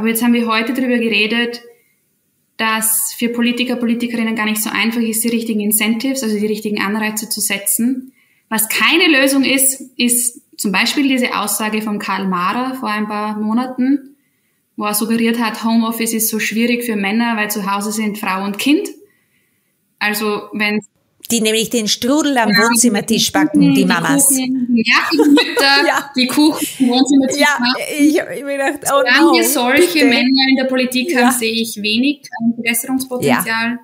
Aber jetzt haben wir heute darüber geredet, dass für Politiker, Politikerinnen gar nicht so einfach ist, die richtigen Incentives, also die richtigen Anreize zu setzen. Was keine Lösung ist, ist zum Beispiel diese Aussage von Karl Mahrer vor ein paar Monaten, wo er suggeriert hat, Homeoffice ist so schwierig für Männer, weil zu Hause sind Frau und Kind. Also wenn die nämlich den Strudel am ja, Wohnzimmertisch backen, die, die Mamas. Kuchen, ja, die Mütter, ja. die Kuchen am Wohnzimmertisch ja, machen. Ich, ich mir gedacht, oh Solange no, solche bitte. Männer in der Politik haben, sehe ich wenig Verbesserungspotenzial.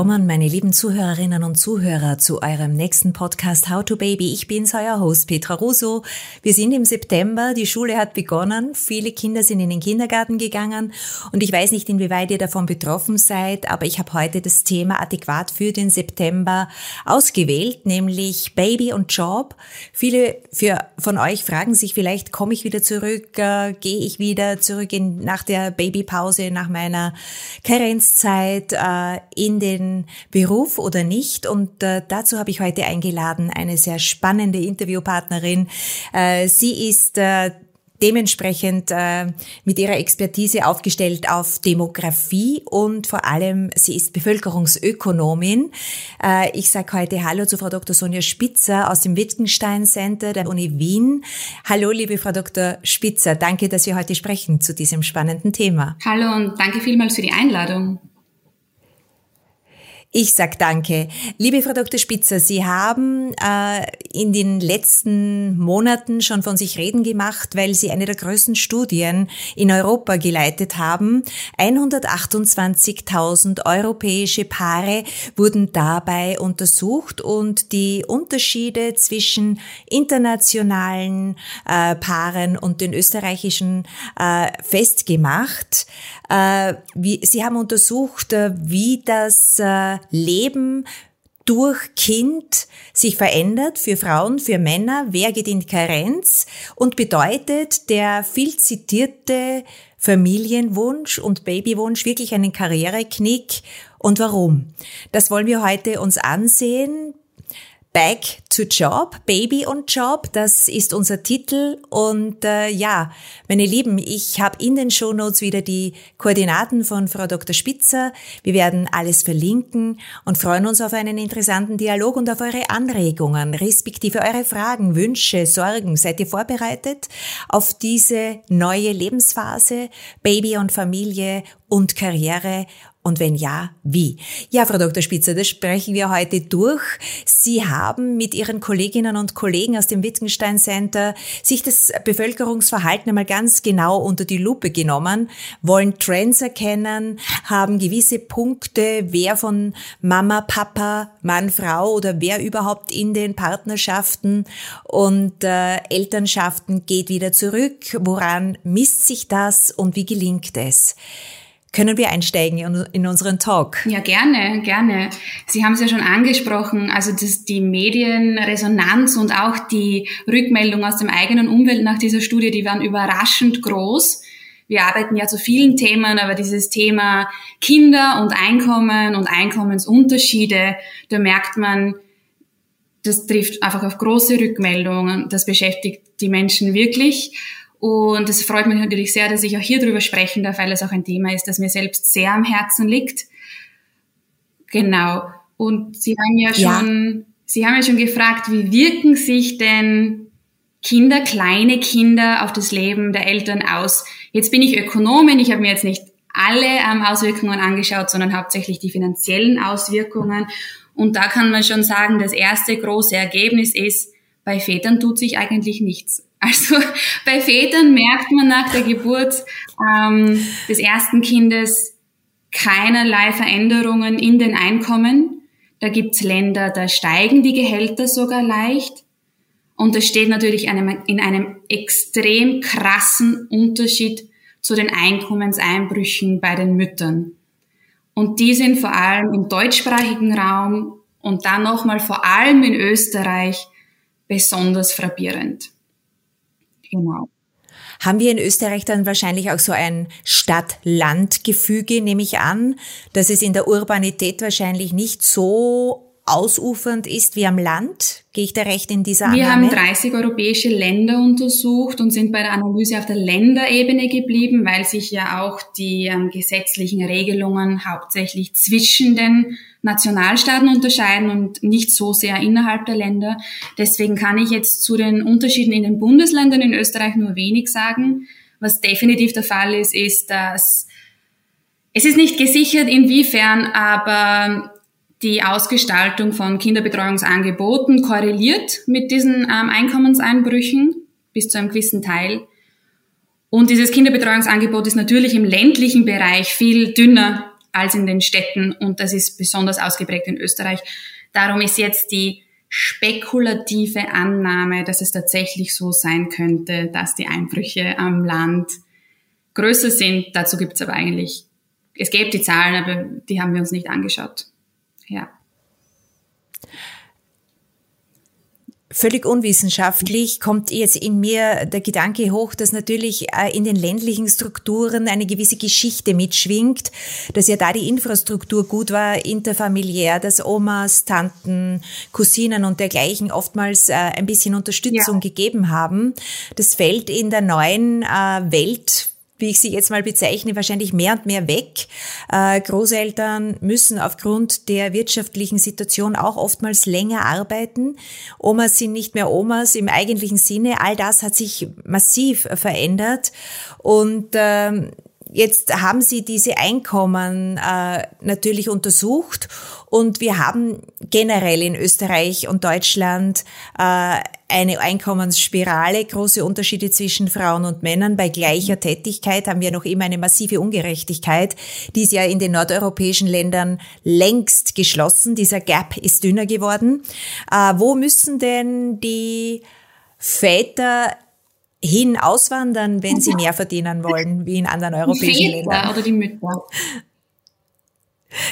Willkommen, meine lieben Zuhörerinnen und Zuhörer, zu eurem nächsten Podcast How to Baby. Ich bin's, euer Host Petra Russo. Wir sind im September, die Schule hat begonnen, viele Kinder sind in den Kindergarten gegangen und ich weiß nicht, inwieweit ihr davon betroffen seid, aber ich habe heute das Thema adäquat für den September ausgewählt, nämlich Baby und Job. Viele für, von euch fragen sich vielleicht, komme ich wieder zurück, äh, gehe ich wieder zurück in, nach der Babypause, nach meiner Karenzzeit äh, in den Beruf oder nicht. Und äh, dazu habe ich heute eingeladen eine sehr spannende Interviewpartnerin. Äh, sie ist äh, dementsprechend äh, mit ihrer Expertise aufgestellt auf Demografie und vor allem sie ist Bevölkerungsökonomin. Äh, ich sage heute Hallo zu Frau Dr. Sonja Spitzer aus dem Wittgenstein Center der Uni Wien. Hallo, liebe Frau Dr. Spitzer, danke, dass wir heute sprechen zu diesem spannenden Thema. Hallo und danke vielmals für die Einladung. Ich sag danke. Liebe Frau Dr. Spitzer, Sie haben äh, in den letzten Monaten schon von sich reden gemacht, weil Sie eine der größten Studien in Europa geleitet haben. 128.000 europäische Paare wurden dabei untersucht und die Unterschiede zwischen internationalen äh, Paaren und den österreichischen äh, festgemacht. Äh, wie, Sie haben untersucht, äh, wie das äh, Leben durch Kind sich verändert für Frauen, für Männer, wer geht in Karenz und bedeutet der viel zitierte Familienwunsch und Babywunsch wirklich einen Karriereknick und warum? Das wollen wir heute uns ansehen. Back to Job, Baby und Job, das ist unser Titel. Und äh, ja, meine Lieben, ich habe in den Shownotes wieder die Koordinaten von Frau Dr. Spitzer. Wir werden alles verlinken und freuen uns auf einen interessanten Dialog und auf eure Anregungen, respektive eure Fragen, Wünsche, Sorgen. Seid ihr vorbereitet auf diese neue Lebensphase, Baby und Familie und Karriere und wenn ja, wie? Ja, Frau Dr. Spitzer, das sprechen wir heute durch. Sie haben mit Ihren Kolleginnen und Kollegen aus dem Wittgenstein Center sich das Bevölkerungsverhalten einmal ganz genau unter die Lupe genommen, wollen Trends erkennen, haben gewisse Punkte, wer von Mama, Papa, Mann, Frau oder wer überhaupt in den Partnerschaften und äh, Elternschaften geht wieder zurück, woran misst sich das und wie gelingt es? Können wir einsteigen in, unseren Talk? Ja, gerne, gerne. Sie haben es ja schon angesprochen, also das, die Medienresonanz und auch die Rückmeldung aus dem eigenen Umfeld nach dieser Studie, die waren überraschend groß. Wir arbeiten ja zu vielen Themen, aber dieses Thema Kinder und Einkommen und Einkommensunterschiede, da merkt man, das trifft einfach auf große Rückmeldungen. Das beschäftigt die Menschen wirklich. Und es freut mich natürlich sehr, dass ich auch hier drüber sprechen darf, weil es auch ein Thema ist, das mir selbst sehr am Herzen liegt. Genau. Und Sie haben ja schon, ja. Sie haben ja schon gefragt, wie wirken sich denn Kinder, kleine Kinder auf das Leben der Eltern aus? Jetzt bin ich Ökonomin, ich habe mir jetzt nicht alle ähm, Auswirkungen angeschaut, sondern hauptsächlich die finanziellen Auswirkungen. Und da kann man schon sagen, das erste große Ergebnis ist, bei Vätern tut sich eigentlich nichts. Also bei Vätern merkt man nach der Geburt ähm, des ersten Kindes keinerlei Veränderungen in den Einkommen. Da gibt's Länder, da steigen die Gehälter sogar leicht. Und das steht natürlich in einem, in einem extrem krassen Unterschied zu den Einkommenseinbrüchen bei den Müttern. Und die sind vor allem im deutschsprachigen Raum und dann nochmal vor allem in Österreich besonders frappierend. Genau. Haben wir in Österreich dann wahrscheinlich auch so ein Stadt-Land-Gefüge, nehme ich an, dass es in der Urbanität wahrscheinlich nicht so ausufernd ist wie am Land? Gehe ich da recht in dieser Annahme? Wir haben 30 europäische Länder untersucht und sind bei der Analyse auf der Länderebene geblieben, weil sich ja auch die ähm, gesetzlichen Regelungen hauptsächlich zwischen den Nationalstaaten unterscheiden und nicht so sehr innerhalb der Länder. Deswegen kann ich jetzt zu den Unterschieden in den Bundesländern in Österreich nur wenig sagen. Was definitiv der Fall ist, ist, dass es ist nicht gesichert, inwiefern aber die Ausgestaltung von Kinderbetreuungsangeboten korreliert mit diesen ähm, Einkommenseinbrüchen bis zu einem gewissen Teil. Und dieses Kinderbetreuungsangebot ist natürlich im ländlichen Bereich viel dünner als in den Städten und das ist besonders ausgeprägt in Österreich. Darum ist jetzt die spekulative Annahme, dass es tatsächlich so sein könnte, dass die Einbrüche am Land größer sind. Dazu gibt es aber eigentlich, es gäbe die Zahlen, aber die haben wir uns nicht angeschaut. Ja. Völlig unwissenschaftlich kommt jetzt in mir der Gedanke hoch, dass natürlich äh, in den ländlichen Strukturen eine gewisse Geschichte mitschwingt, dass ja da die Infrastruktur gut war, interfamiliär, dass Omas, Tanten, Cousinen und dergleichen oftmals äh, ein bisschen Unterstützung ja. gegeben haben. Das fällt in der neuen äh, Welt wie ich sie jetzt mal bezeichne, wahrscheinlich mehr und mehr weg. Äh, Großeltern müssen aufgrund der wirtschaftlichen Situation auch oftmals länger arbeiten. Omas sind nicht mehr Omas im eigentlichen Sinne. All das hat sich massiv verändert und ähm, Jetzt haben Sie diese Einkommen äh, natürlich untersucht und wir haben generell in Österreich und Deutschland äh, eine Einkommensspirale, große Unterschiede zwischen Frauen und Männern. Bei gleicher Tätigkeit haben wir noch immer eine massive Ungerechtigkeit. Die ist ja in den nordeuropäischen Ländern längst geschlossen. Dieser Gap ist dünner geworden. Äh, wo müssen denn die Väter hin auswandern, wenn sie mehr verdienen wollen, wie in anderen europäischen die Väter Ländern. Oder die Mütter.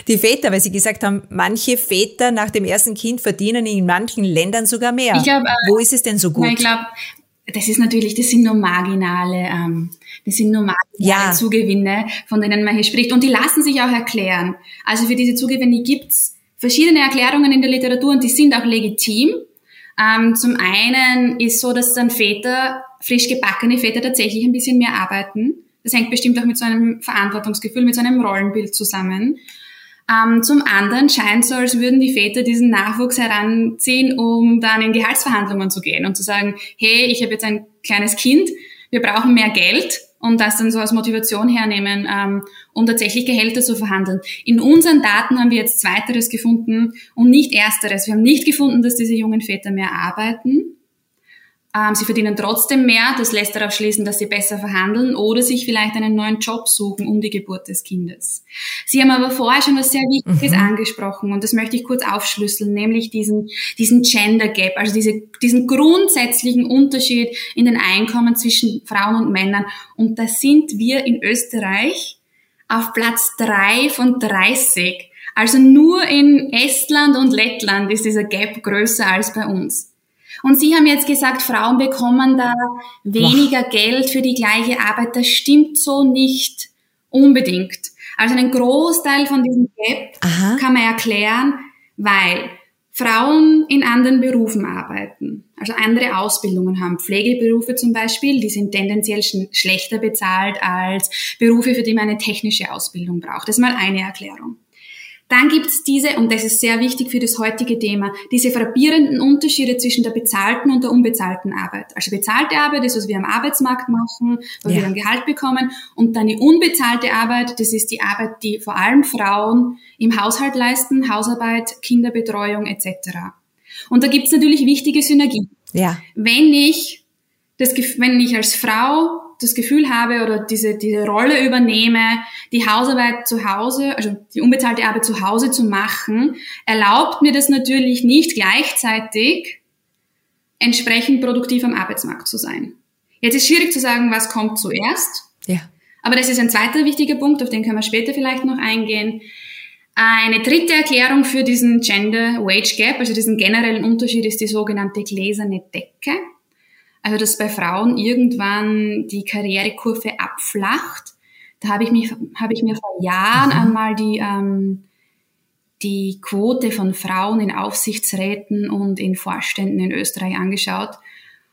Die Väter, weil Sie gesagt haben, manche Väter nach dem ersten Kind verdienen in manchen Ländern sogar mehr. Ich glaub, äh, Wo ist es denn so gut? Ich glaube, das ist natürlich, das sind nur marginale, ähm, das sind nur marginale ja. Zugewinne, von denen man hier spricht. Und die lassen sich auch erklären. Also für diese Zugewinne gibt's verschiedene Erklärungen in der Literatur und die sind auch legitim. Ähm, zum einen ist so, dass dann Väter, frisch gebackene Väter tatsächlich ein bisschen mehr arbeiten. Das hängt bestimmt auch mit so einem Verantwortungsgefühl, mit so einem Rollenbild zusammen. Ähm, zum anderen scheint so, als würden die Väter diesen Nachwuchs heranziehen, um dann in Gehaltsverhandlungen zu gehen und zu sagen, hey, ich habe jetzt ein kleines Kind, wir brauchen mehr Geld und das dann so als Motivation hernehmen, ähm, um tatsächlich Gehälter zu verhandeln. In unseren Daten haben wir jetzt Zweiteres gefunden und nicht Ersteres. Wir haben nicht gefunden, dass diese jungen Väter mehr arbeiten, sie verdienen trotzdem mehr, das lässt darauf schließen, dass sie besser verhandeln oder sich vielleicht einen neuen Job suchen um die Geburt des Kindes. Sie haben aber vorher schon was sehr Wichtiges mhm. angesprochen und das möchte ich kurz aufschlüsseln, nämlich diesen, diesen Gender Gap, also diese, diesen grundsätzlichen Unterschied in den Einkommen zwischen Frauen und Männern. Und da sind wir in Österreich auf Platz drei von 30. Also nur in Estland und Lettland ist dieser Gap größer als bei uns. Und Sie haben jetzt gesagt, Frauen bekommen da weniger Boah. Geld für die gleiche Arbeit. Das stimmt so nicht unbedingt. Also einen Großteil von diesem Gap Aha. kann man erklären, weil Frauen in anderen Berufen arbeiten, also andere Ausbildungen haben. Pflegeberufe zum Beispiel, die sind tendenziell sch schlechter bezahlt als Berufe, für die man eine technische Ausbildung braucht. Das ist mal eine Erklärung. Dann gibt's diese, und das ist sehr wichtig für das heutige Thema, diese frappierenden Unterschiede zwischen der bezahlten und der unbezahlten Arbeit. Also bezahlte Arbeit ist, was wir am Arbeitsmarkt machen, wo ja. wir ein Gehalt bekommen. Und dann die unbezahlte Arbeit, das ist die Arbeit, die vor allem Frauen im Haushalt leisten, Hausarbeit, Kinderbetreuung etc. Und da gibt's natürlich wichtige Synergien. Ja. Wenn ich das, wenn ich als Frau das Gefühl habe oder diese, diese Rolle übernehme, die Hausarbeit zu Hause, also die unbezahlte Arbeit zu Hause zu machen, erlaubt mir das natürlich nicht gleichzeitig entsprechend produktiv am Arbeitsmarkt zu sein. Jetzt ist schwierig zu sagen, was kommt zuerst. Ja. Aber das ist ein zweiter wichtiger Punkt, auf den können wir später vielleicht noch eingehen. Eine dritte Erklärung für diesen Gender Wage Gap, also diesen generellen Unterschied, ist die sogenannte gläserne Decke. Also dass bei Frauen irgendwann die Karrierekurve abflacht. Da habe ich, mich, habe ich mir vor Jahren mhm. einmal die, ähm, die Quote von Frauen in Aufsichtsräten und in Vorständen in Österreich angeschaut.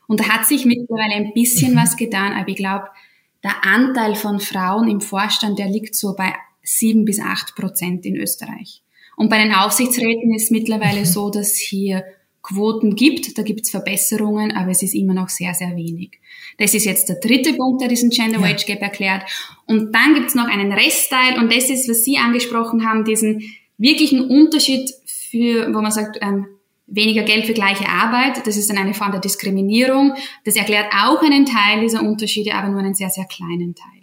Und da hat sich mittlerweile ein bisschen mhm. was getan, aber ich glaube, der Anteil von Frauen im Vorstand, der liegt so bei sieben bis acht Prozent in Österreich. Und bei den Aufsichtsräten ist mittlerweile mhm. so, dass hier Quoten gibt, da gibt es Verbesserungen, aber es ist immer noch sehr, sehr wenig. Das ist jetzt der dritte Punkt, der diesen Gender Wage Gap erklärt. Und dann gibt es noch einen Restteil und das ist, was Sie angesprochen haben, diesen wirklichen Unterschied für, wo man sagt, ähm, weniger Geld für gleiche Arbeit. Das ist dann eine Form der Diskriminierung. Das erklärt auch einen Teil dieser Unterschiede, aber nur einen sehr, sehr kleinen Teil.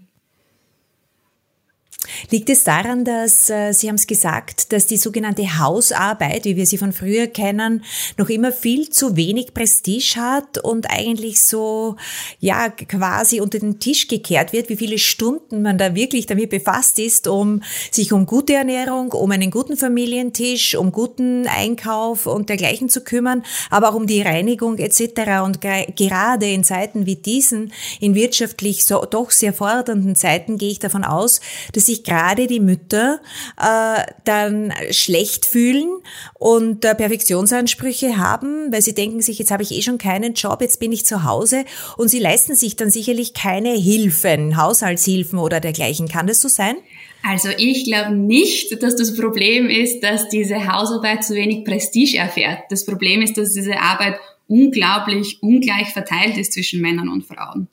Liegt es daran, dass, äh, Sie haben es gesagt, dass die sogenannte Hausarbeit, wie wir sie von früher kennen, noch immer viel zu wenig Prestige hat und eigentlich so, ja, quasi unter den Tisch gekehrt wird, wie viele Stunden man da wirklich damit befasst ist, um sich um gute Ernährung, um einen guten Familientisch, um guten Einkauf und dergleichen zu kümmern, aber auch um die Reinigung etc. Und gerade in Zeiten wie diesen, in wirtschaftlich so doch sehr fordernden Zeiten, gehe ich davon aus, dass sich gerade die Mütter äh, dann schlecht fühlen und äh, Perfektionsansprüche haben, weil sie denken sich, jetzt habe ich eh schon keinen Job, jetzt bin ich zu Hause und sie leisten sich dann sicherlich keine Hilfen, Haushaltshilfen oder dergleichen. Kann das so sein? Also ich glaube nicht, dass das Problem ist, dass diese Hausarbeit zu wenig Prestige erfährt. Das Problem ist, dass diese Arbeit unglaublich ungleich verteilt ist zwischen Männern und Frauen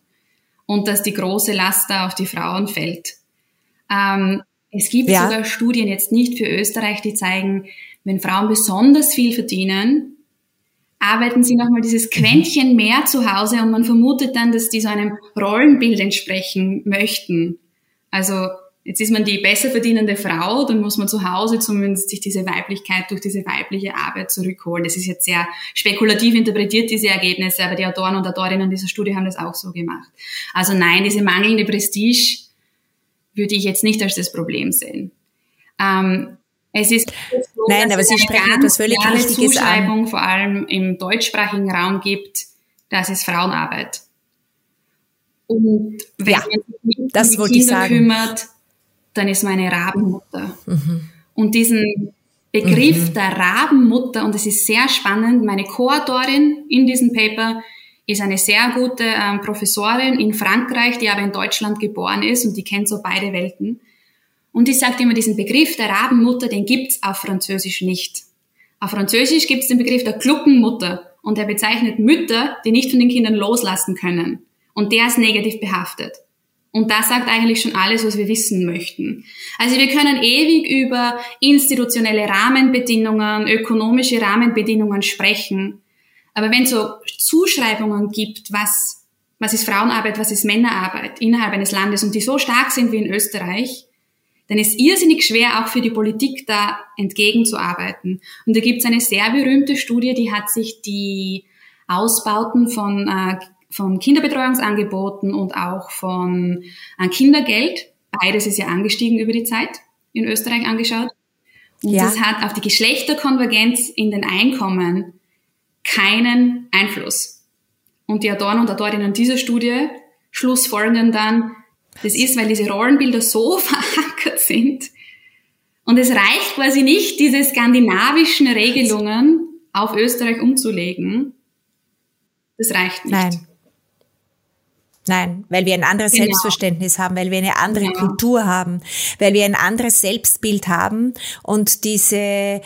und dass die große Last da auf die Frauen fällt. Ähm, es gibt ja. sogar Studien jetzt nicht für Österreich, die zeigen, wenn Frauen besonders viel verdienen, arbeiten sie nochmal dieses mhm. Quäntchen mehr zu Hause und man vermutet dann, dass die so einem Rollenbild entsprechen möchten. Also jetzt ist man die besser verdienende Frau, dann muss man zu Hause zumindest sich diese Weiblichkeit durch diese weibliche Arbeit zurückholen. Das ist jetzt sehr spekulativ interpretiert, diese Ergebnisse, aber die Autoren und Autorinnen dieser Studie haben das auch so gemacht. Also nein, diese mangelnde Prestige würde ich jetzt nicht als das Problem sehen. Ähm, es ist so, Nein, aber Sie sprechen etwas völlig Richtiges Zuschreibung an. vor allem im deutschsprachigen Raum gibt, das ist Frauenarbeit. Und wenn ja, man sich nicht das um die Kinder kümmert, dann ist man eine Rabenmutter. Mhm. Und diesen Begriff mhm. der Rabenmutter, und es ist sehr spannend, meine Co-Autorin in diesem Paper ist eine sehr gute ähm, Professorin in Frankreich, die aber in Deutschland geboren ist und die kennt so beide Welten. Und die sagt immer, diesen Begriff der Rabenmutter, den gibt's auf Französisch nicht. Auf Französisch gibt's den Begriff der Gluckenmutter und der bezeichnet Mütter, die nicht von den Kindern loslassen können. Und der ist negativ behaftet. Und das sagt eigentlich schon alles, was wir wissen möchten. Also wir können ewig über institutionelle Rahmenbedingungen, ökonomische Rahmenbedingungen sprechen. Aber wenn es so Zuschreibungen gibt, was, was ist Frauenarbeit, was ist Männerarbeit innerhalb eines Landes und die so stark sind wie in Österreich, dann ist irrsinnig schwer auch für die Politik da entgegenzuarbeiten. Und da gibt es eine sehr berühmte Studie, die hat sich die Ausbauten von, äh, von Kinderbetreuungsangeboten und auch von äh, Kindergeld, beides ist ja angestiegen über die Zeit in Österreich angeschaut. Und ja. das hat auf die Geschlechterkonvergenz in den Einkommen keinen Einfluss. Und die Autoren und Autorinnen dieser Studie schlussfolgern dann, das ist, weil diese Rollenbilder so verankert sind. Und es reicht quasi nicht, diese skandinavischen Regelungen auf Österreich umzulegen. Das reicht nicht. Nein. Nein, weil wir ein anderes genau. Selbstverständnis haben, weil wir eine andere genau. Kultur haben, weil wir ein anderes Selbstbild haben und diese, äh,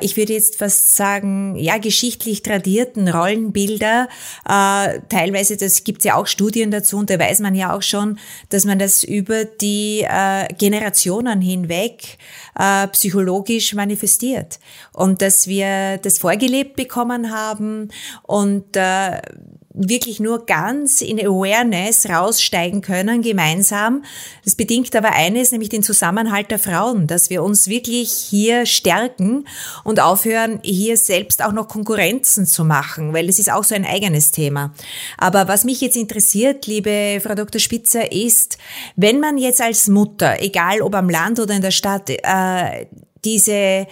ich würde jetzt fast sagen, ja, geschichtlich tradierten Rollenbilder, äh, teilweise, das gibt's ja auch Studien dazu und da weiß man ja auch schon, dass man das über die äh, Generationen hinweg äh, psychologisch manifestiert und dass wir das vorgelebt bekommen haben und äh, wirklich nur ganz in Awareness raussteigen können gemeinsam. Das bedingt aber eines, nämlich den Zusammenhalt der Frauen, dass wir uns wirklich hier stärken und aufhören, hier selbst auch noch Konkurrenzen zu machen, weil es ist auch so ein eigenes Thema. Aber was mich jetzt interessiert, liebe Frau Dr. Spitzer, ist, wenn man jetzt als Mutter, egal ob am Land oder in der Stadt, äh, diese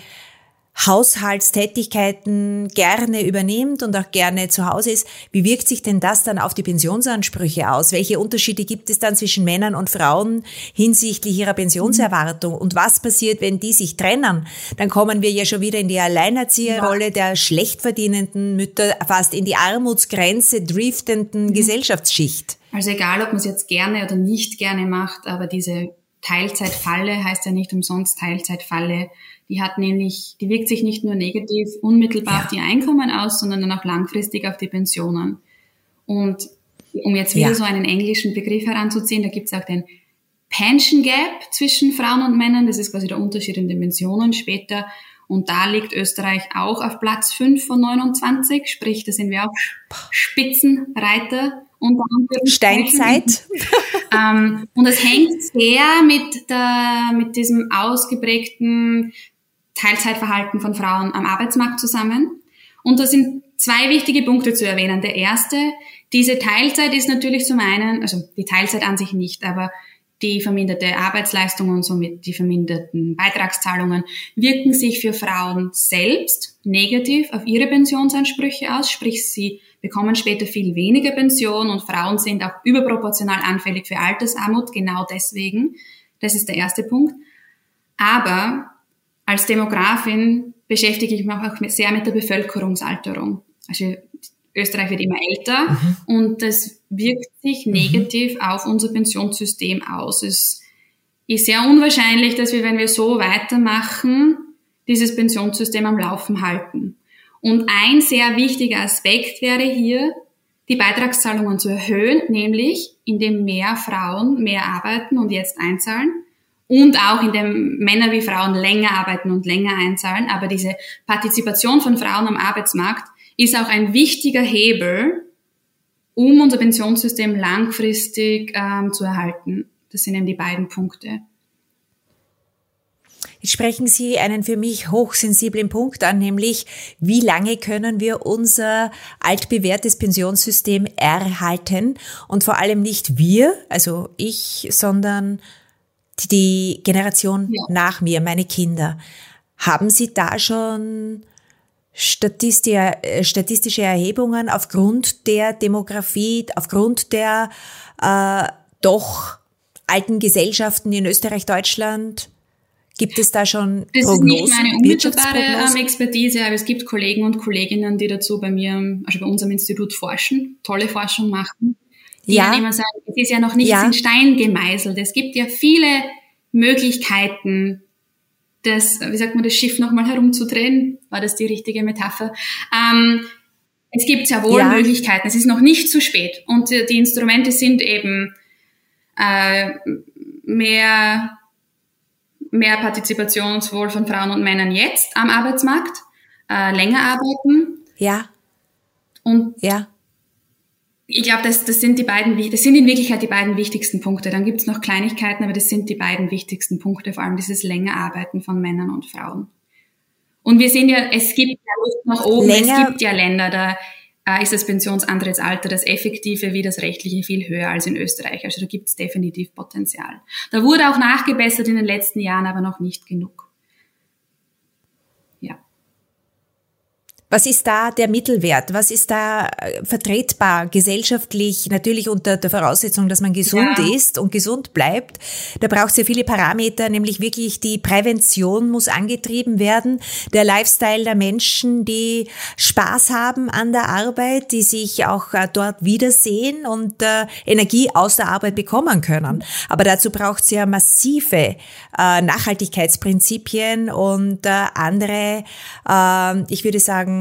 Haushaltstätigkeiten gerne übernimmt und auch gerne zu Hause ist, wie wirkt sich denn das dann auf die Pensionsansprüche aus? Welche Unterschiede gibt es dann zwischen Männern und Frauen hinsichtlich ihrer Pensionserwartung? Und was passiert, wenn die sich trennen? Dann kommen wir ja schon wieder in die Alleinerzieherrolle der schlecht verdienenden Mütter, fast in die Armutsgrenze driftenden mhm. Gesellschaftsschicht. Also egal, ob man es jetzt gerne oder nicht gerne macht, aber diese Teilzeitfalle heißt ja nicht umsonst Teilzeitfalle. Die hat nämlich, die wirkt sich nicht nur negativ unmittelbar ja. auf die Einkommen aus, sondern dann auch langfristig auf die Pensionen. Und um jetzt wieder ja. so einen englischen Begriff heranzuziehen, da gibt es auch den Pension Gap zwischen Frauen und Männern. Das ist quasi der Unterschied in den Pensionen später. Und da liegt Österreich auch auf Platz 5 von 29, sprich, da sind wir auch Spitzenreiter unter Steinzeit. ähm, und es hängt sehr mit, der, mit diesem ausgeprägten Teilzeitverhalten von Frauen am Arbeitsmarkt zusammen. Und da sind zwei wichtige Punkte zu erwähnen. Der erste, diese Teilzeit ist natürlich zum einen, also die Teilzeit an sich nicht, aber die verminderte Arbeitsleistung und somit die verminderten Beitragszahlungen wirken sich für Frauen selbst negativ auf ihre Pensionsansprüche aus, sprich sie bekommen später viel weniger Pension und Frauen sind auch überproportional anfällig für Altersarmut, genau deswegen. Das ist der erste Punkt. Aber als Demografin beschäftige ich mich auch sehr mit der Bevölkerungsalterung. Also Österreich wird immer älter mhm. und das wirkt sich mhm. negativ mhm. auf unser Pensionssystem aus. Es ist sehr unwahrscheinlich, dass wir, wenn wir so weitermachen, dieses Pensionssystem am Laufen halten. Und ein sehr wichtiger Aspekt wäre hier, die Beitragszahlungen zu erhöhen, nämlich indem mehr Frauen mehr arbeiten und jetzt einzahlen und auch indem Männer wie Frauen länger arbeiten und länger einzahlen. Aber diese Partizipation von Frauen am Arbeitsmarkt ist auch ein wichtiger Hebel, um unser Pensionssystem langfristig ähm, zu erhalten. Das sind eben die beiden Punkte. Jetzt sprechen Sie einen für mich hochsensiblen Punkt an, nämlich wie lange können wir unser altbewährtes Pensionssystem erhalten und vor allem nicht wir, also ich, sondern die Generation ja. nach mir, meine Kinder. Haben Sie da schon äh, statistische Erhebungen aufgrund der Demografie, aufgrund der äh, doch alten Gesellschaften in Österreich, Deutschland? Gibt es da schon das Prognosen? Das ist nicht meine unmittelbare ähm, Expertise, aber es gibt Kollegen und Kolleginnen, die dazu bei mir, also bei unserem Institut forschen, tolle Forschung machen. Die ja. immer sagen, es ist ja noch nichts ja. in Stein gemeißelt. Es gibt ja viele Möglichkeiten, das, wie sagt man, das Schiff nochmal herumzudrehen. War das die richtige Metapher? Ähm, es gibt sehr wohl ja. Möglichkeiten. Es ist noch nicht zu spät. Und die Instrumente sind eben äh, mehr mehr Partizipation sowohl von Frauen und Männern jetzt am Arbeitsmarkt, äh, länger arbeiten. Ja. Und ja. Ich glaube, das, das sind die beiden, das sind in Wirklichkeit die beiden wichtigsten Punkte. Dann gibt es noch Kleinigkeiten, aber das sind die beiden wichtigsten Punkte, vor allem dieses länger Arbeiten von Männern und Frauen. Und wir sehen ja, es gibt ja Luft nach oben, länger. es gibt ja Länder, da äh, ist das Pensionsantrittsalter, das effektive wie das rechtliche, viel höher als in Österreich. Also da gibt es definitiv Potenzial. Da wurde auch nachgebessert in den letzten Jahren, aber noch nicht genug. Was ist da der Mittelwert? Was ist da äh, vertretbar gesellschaftlich? Natürlich unter der Voraussetzung, dass man gesund ja. ist und gesund bleibt. Da braucht es ja viele Parameter, nämlich wirklich die Prävention muss angetrieben werden, der Lifestyle der Menschen, die Spaß haben an der Arbeit, die sich auch äh, dort wiedersehen und äh, Energie aus der Arbeit bekommen können. Aber dazu braucht es ja massive äh, Nachhaltigkeitsprinzipien und äh, andere, äh, ich würde sagen,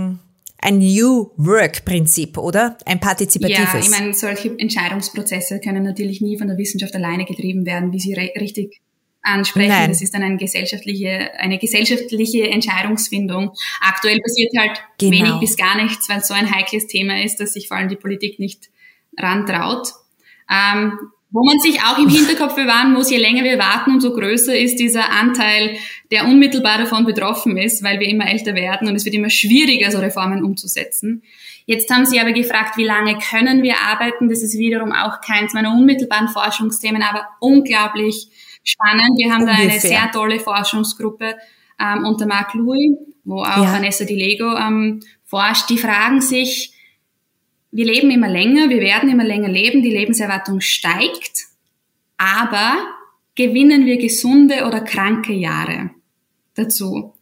ein New Work-Prinzip, oder? Ein partizipatives. Ja, ich meine, solche Entscheidungsprozesse können natürlich nie von der Wissenschaft alleine getrieben werden, wie Sie richtig ansprechen. Nein. Das ist dann eine gesellschaftliche, eine gesellschaftliche Entscheidungsfindung. Aktuell passiert halt genau. wenig bis gar nichts, weil es so ein heikles Thema ist, dass sich vor allem die Politik nicht rantraut. Ähm, wo man sich auch im Hinterkopf bewahren muss, je länger wir warten, umso größer ist dieser Anteil, der unmittelbar davon betroffen ist, weil wir immer älter werden und es wird immer schwieriger, so Reformen umzusetzen. Jetzt haben Sie aber gefragt, wie lange können wir arbeiten? Das ist wiederum auch keins meiner unmittelbaren Forschungsthemen, aber unglaublich spannend. Wir haben Ungefähr. da eine sehr tolle Forschungsgruppe ähm, unter Marc Louis, wo auch ja. Vanessa Di Lego ähm, forscht, die fragen sich, wir leben immer länger, wir werden immer länger leben, die Lebenserwartung steigt, aber gewinnen wir gesunde oder kranke Jahre dazu?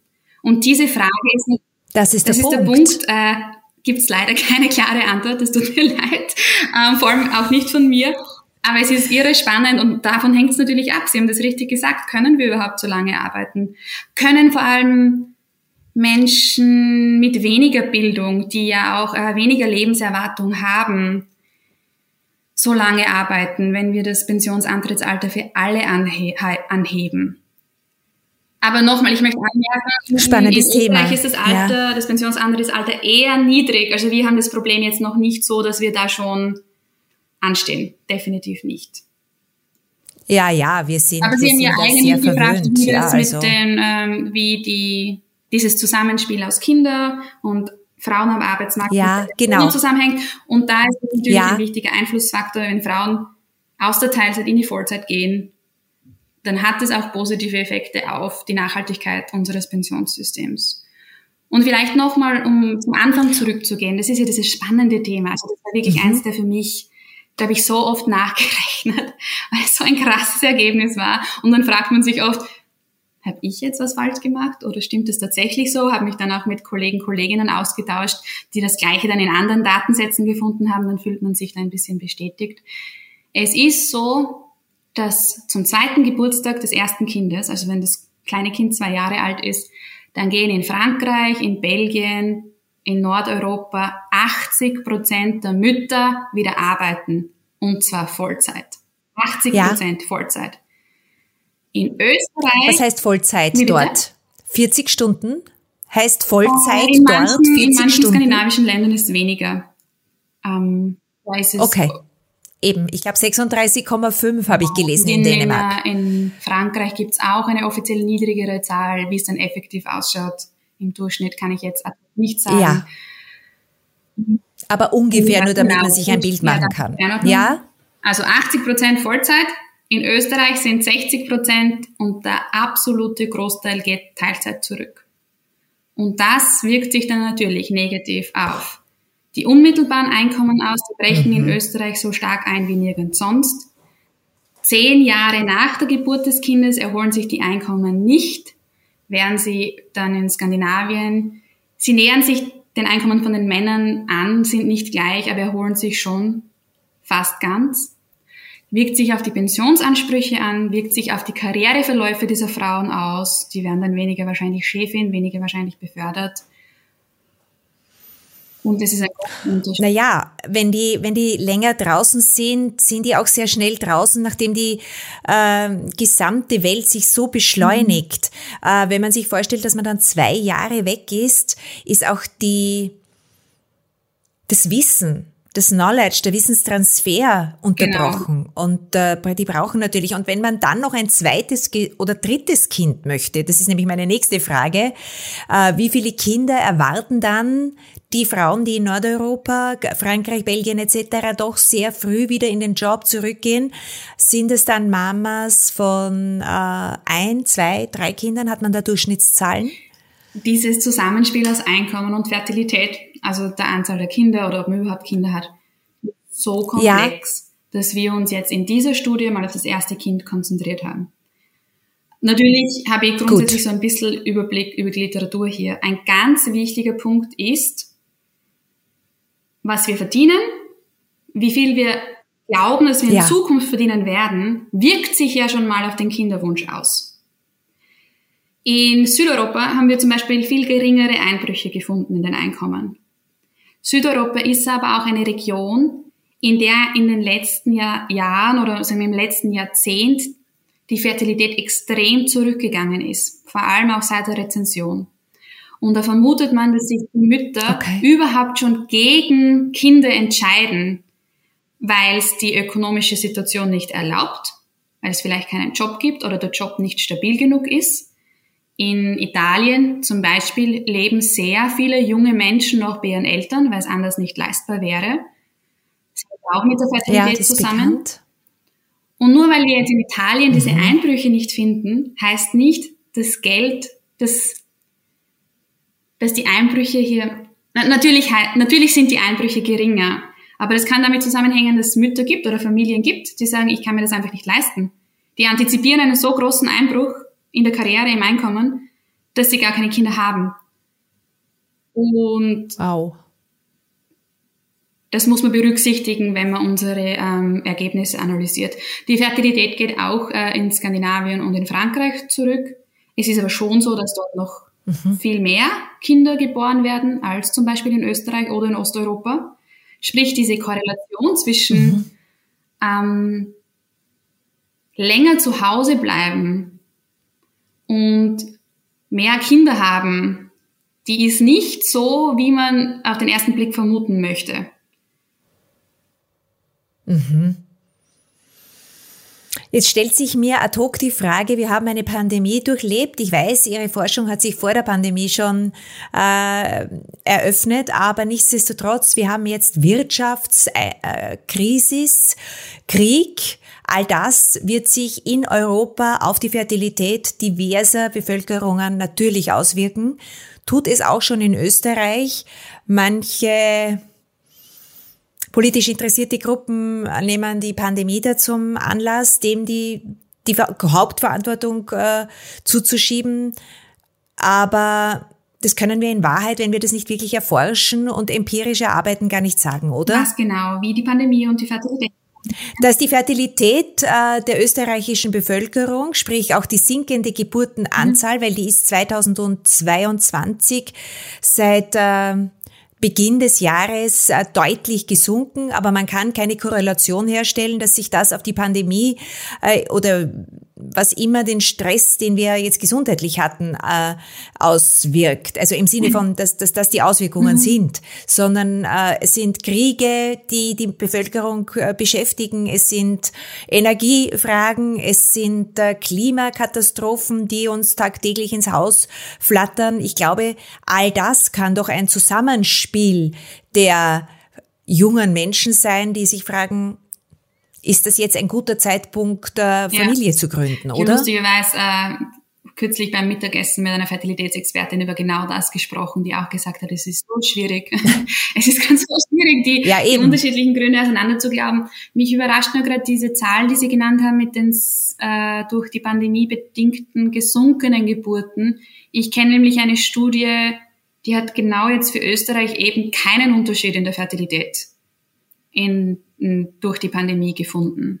Und diese Frage ist, das ist, das der, ist Punkt. der Punkt, äh, gibt es leider keine klare Antwort, das tut mir leid, ähm, vor allem auch nicht von mir. Aber es ist irre spannend und davon hängt es natürlich ab. Sie haben das richtig gesagt. Können wir überhaupt so lange arbeiten? Können vor allem Menschen mit weniger Bildung, die ja auch äh, weniger Lebenserwartung haben, so lange arbeiten, wenn wir das Pensionsantrittsalter für alle anhe anheben? Aber nochmal, ich möchte anmerken, Spannendes in Österreich Thema. ist das Alter, ja. das Pensionsantrittsalter eher niedrig. Also wir haben das Problem jetzt noch nicht so, dass wir da schon anstehen. Definitiv nicht. Ja, ja, wir sind, Aber Sie haben ja eigentlich gefragt, wie ja, das also. mit den, ähm, wie die, dieses Zusammenspiel aus Kinder und Frauen am Arbeitsmarkt ja, genau. zusammenhängt. Und da ist natürlich ja. ein wichtiger Einflussfaktor, wenn Frauen aus der Teilzeit in die Vollzeit gehen, dann hat es auch positive Effekte auf die Nachhaltigkeit unseres Pensionssystems. Und vielleicht nochmal, um zum Anfang zurückzugehen, das ist ja dieses spannende Thema. Also das war wirklich mhm. eins, der für mich, da habe ich so oft nachgerechnet, weil es so ein krasses Ergebnis war. Und dann fragt man sich oft, habe ich jetzt was falsch gemacht oder stimmt es tatsächlich so? Habe mich dann auch mit Kollegen, Kolleginnen ausgetauscht, die das Gleiche dann in anderen Datensätzen gefunden haben. Dann fühlt man sich da ein bisschen bestätigt. Es ist so, dass zum zweiten Geburtstag des ersten Kindes, also wenn das kleine Kind zwei Jahre alt ist, dann gehen in Frankreich, in Belgien, in Nordeuropa 80 Prozent der Mütter wieder arbeiten. Und zwar Vollzeit. 80 Prozent ja. Vollzeit. In Österreich. Was heißt Vollzeit dort? 40 Stunden? Heißt Vollzeit in dort manchen, 40 In manchen Stunden? skandinavischen Ländern ist es weniger. Ähm, da ist es okay. Eben, ich glaube 36,5 habe ich gelesen in, in Dänemark. In, in Frankreich gibt es auch eine offiziell niedrigere Zahl. Wie es dann effektiv ausschaut im Durchschnitt, kann ich jetzt nicht sagen. Ja. Aber ungefähr, nur damit genau. man sich ein Bild machen kann. Ja? Also 80 Prozent Vollzeit. In Österreich sind 60 Prozent und der absolute Großteil geht Teilzeit zurück. Und das wirkt sich dann natürlich negativ auf die unmittelbaren Einkommen aus, brechen mhm. in Österreich so stark ein wie nirgends sonst. Zehn Jahre nach der Geburt des Kindes erholen sich die Einkommen nicht, während sie dann in Skandinavien, sie nähern sich den Einkommen von den Männern an, sind nicht gleich, aber erholen sich schon fast ganz. Wirkt sich auf die Pensionsansprüche an, wirkt sich auf die Karriereverläufe dieser Frauen aus. Die werden dann weniger wahrscheinlich Chefin, weniger wahrscheinlich befördert. Und das ist ein Unterschied. Naja, wenn die, wenn die länger draußen sind, sind die auch sehr schnell draußen, nachdem die äh, gesamte Welt sich so beschleunigt. Mhm. Äh, wenn man sich vorstellt, dass man dann zwei Jahre weg ist, ist auch die, das Wissen, das Knowledge, der Wissenstransfer unterbrochen. Genau. Und äh, die brauchen natürlich, und wenn man dann noch ein zweites oder drittes Kind möchte, das ist nämlich meine nächste Frage, äh, wie viele Kinder erwarten dann die Frauen, die in Nordeuropa, Frankreich, Belgien etc. doch sehr früh wieder in den Job zurückgehen? Sind es dann Mamas von äh, ein, zwei, drei Kindern? Hat man da Durchschnittszahlen? Dieses Zusammenspiel aus Einkommen und Fertilität also der Anzahl der Kinder oder ob man überhaupt Kinder hat, so komplex, ja. dass wir uns jetzt in dieser Studie mal auf das erste Kind konzentriert haben. Natürlich habe ich grundsätzlich Gut. so ein bisschen Überblick über die Literatur hier. Ein ganz wichtiger Punkt ist, was wir verdienen, wie viel wir glauben, dass wir in ja. Zukunft verdienen werden, wirkt sich ja schon mal auf den Kinderwunsch aus. In Südeuropa haben wir zum Beispiel viel geringere Einbrüche gefunden in den Einkommen. Südeuropa ist aber auch eine Region, in der in den letzten Jahr, Jahren oder wir im letzten Jahrzehnt die Fertilität extrem zurückgegangen ist, vor allem auch seit der Rezension. Und da vermutet man, dass sich die Mütter okay. überhaupt schon gegen Kinder entscheiden, weil es die ökonomische Situation nicht erlaubt, weil es vielleicht keinen Job gibt oder der Job nicht stabil genug ist in Italien zum Beispiel leben sehr viele junge Menschen noch bei ihren Eltern, weil es anders nicht leistbar wäre. Das hängt auch mit der Fertilität ja, zusammen. Bekannt. Und nur weil wir jetzt in Italien diese mhm. Einbrüche nicht finden, heißt nicht, dass Geld dass, dass die Einbrüche hier, natürlich, natürlich sind die Einbrüche geringer, aber es kann damit zusammenhängen, dass es Mütter gibt oder Familien gibt, die sagen, ich kann mir das einfach nicht leisten. Die antizipieren einen so großen Einbruch in der Karriere, im Einkommen, dass sie gar keine Kinder haben. Und wow. das muss man berücksichtigen, wenn man unsere ähm, Ergebnisse analysiert. Die Fertilität geht auch äh, in Skandinavien und in Frankreich zurück. Es ist aber schon so, dass dort noch mhm. viel mehr Kinder geboren werden als zum Beispiel in Österreich oder in Osteuropa. Sprich, diese Korrelation zwischen mhm. ähm, länger zu Hause bleiben und mehr Kinder haben, die ist nicht so, wie man auf den ersten Blick vermuten möchte. Mhm. Jetzt stellt sich mir ad hoc die Frage, wir haben eine Pandemie durchlebt. Ich weiß, Ihre Forschung hat sich vor der Pandemie schon äh, eröffnet, aber nichtsdestotrotz, wir haben jetzt Wirtschaftskrisis, äh, Krieg. All das wird sich in Europa auf die Fertilität diverser Bevölkerungen natürlich auswirken. Tut es auch schon in Österreich. Manche Politisch interessierte Gruppen nehmen die Pandemie da zum Anlass, dem die, die Hauptverantwortung äh, zuzuschieben. Aber das können wir in Wahrheit, wenn wir das nicht wirklich erforschen und empirisch erarbeiten, gar nicht sagen, oder? Was genau, wie die Pandemie und die Fertilität. Dass die Fertilität äh, der österreichischen Bevölkerung, sprich auch die sinkende Geburtenanzahl, mhm. weil die ist 2022 seit äh, Beginn des Jahres äh, deutlich gesunken, aber man kann keine Korrelation herstellen, dass sich das auf die Pandemie äh, oder was immer den Stress, den wir jetzt gesundheitlich hatten, äh, auswirkt. Also im Sinne von, dass, dass das die Auswirkungen mhm. sind, sondern äh, es sind Kriege, die die Bevölkerung äh, beschäftigen, es sind Energiefragen, es sind äh, Klimakatastrophen, die uns tagtäglich ins Haus flattern. Ich glaube, all das kann doch ein Zusammenspiel der jungen Menschen sein, die sich fragen, ist das jetzt ein guter Zeitpunkt, äh, Familie ja. zu gründen, oder? Lustigerweise äh, kürzlich beim Mittagessen mit einer Fertilitätsexpertin über genau das gesprochen, die auch gesagt hat, es ist so schwierig. es ist ganz so schwierig, die, ja, die unterschiedlichen Gründe auseinanderzuglauben. Mich überrascht nur gerade diese Zahl, die Sie genannt haben mit den äh, durch die Pandemie bedingten gesunkenen Geburten. Ich kenne nämlich eine Studie, die hat genau jetzt für Österreich eben keinen Unterschied in der Fertilität in durch die Pandemie gefunden.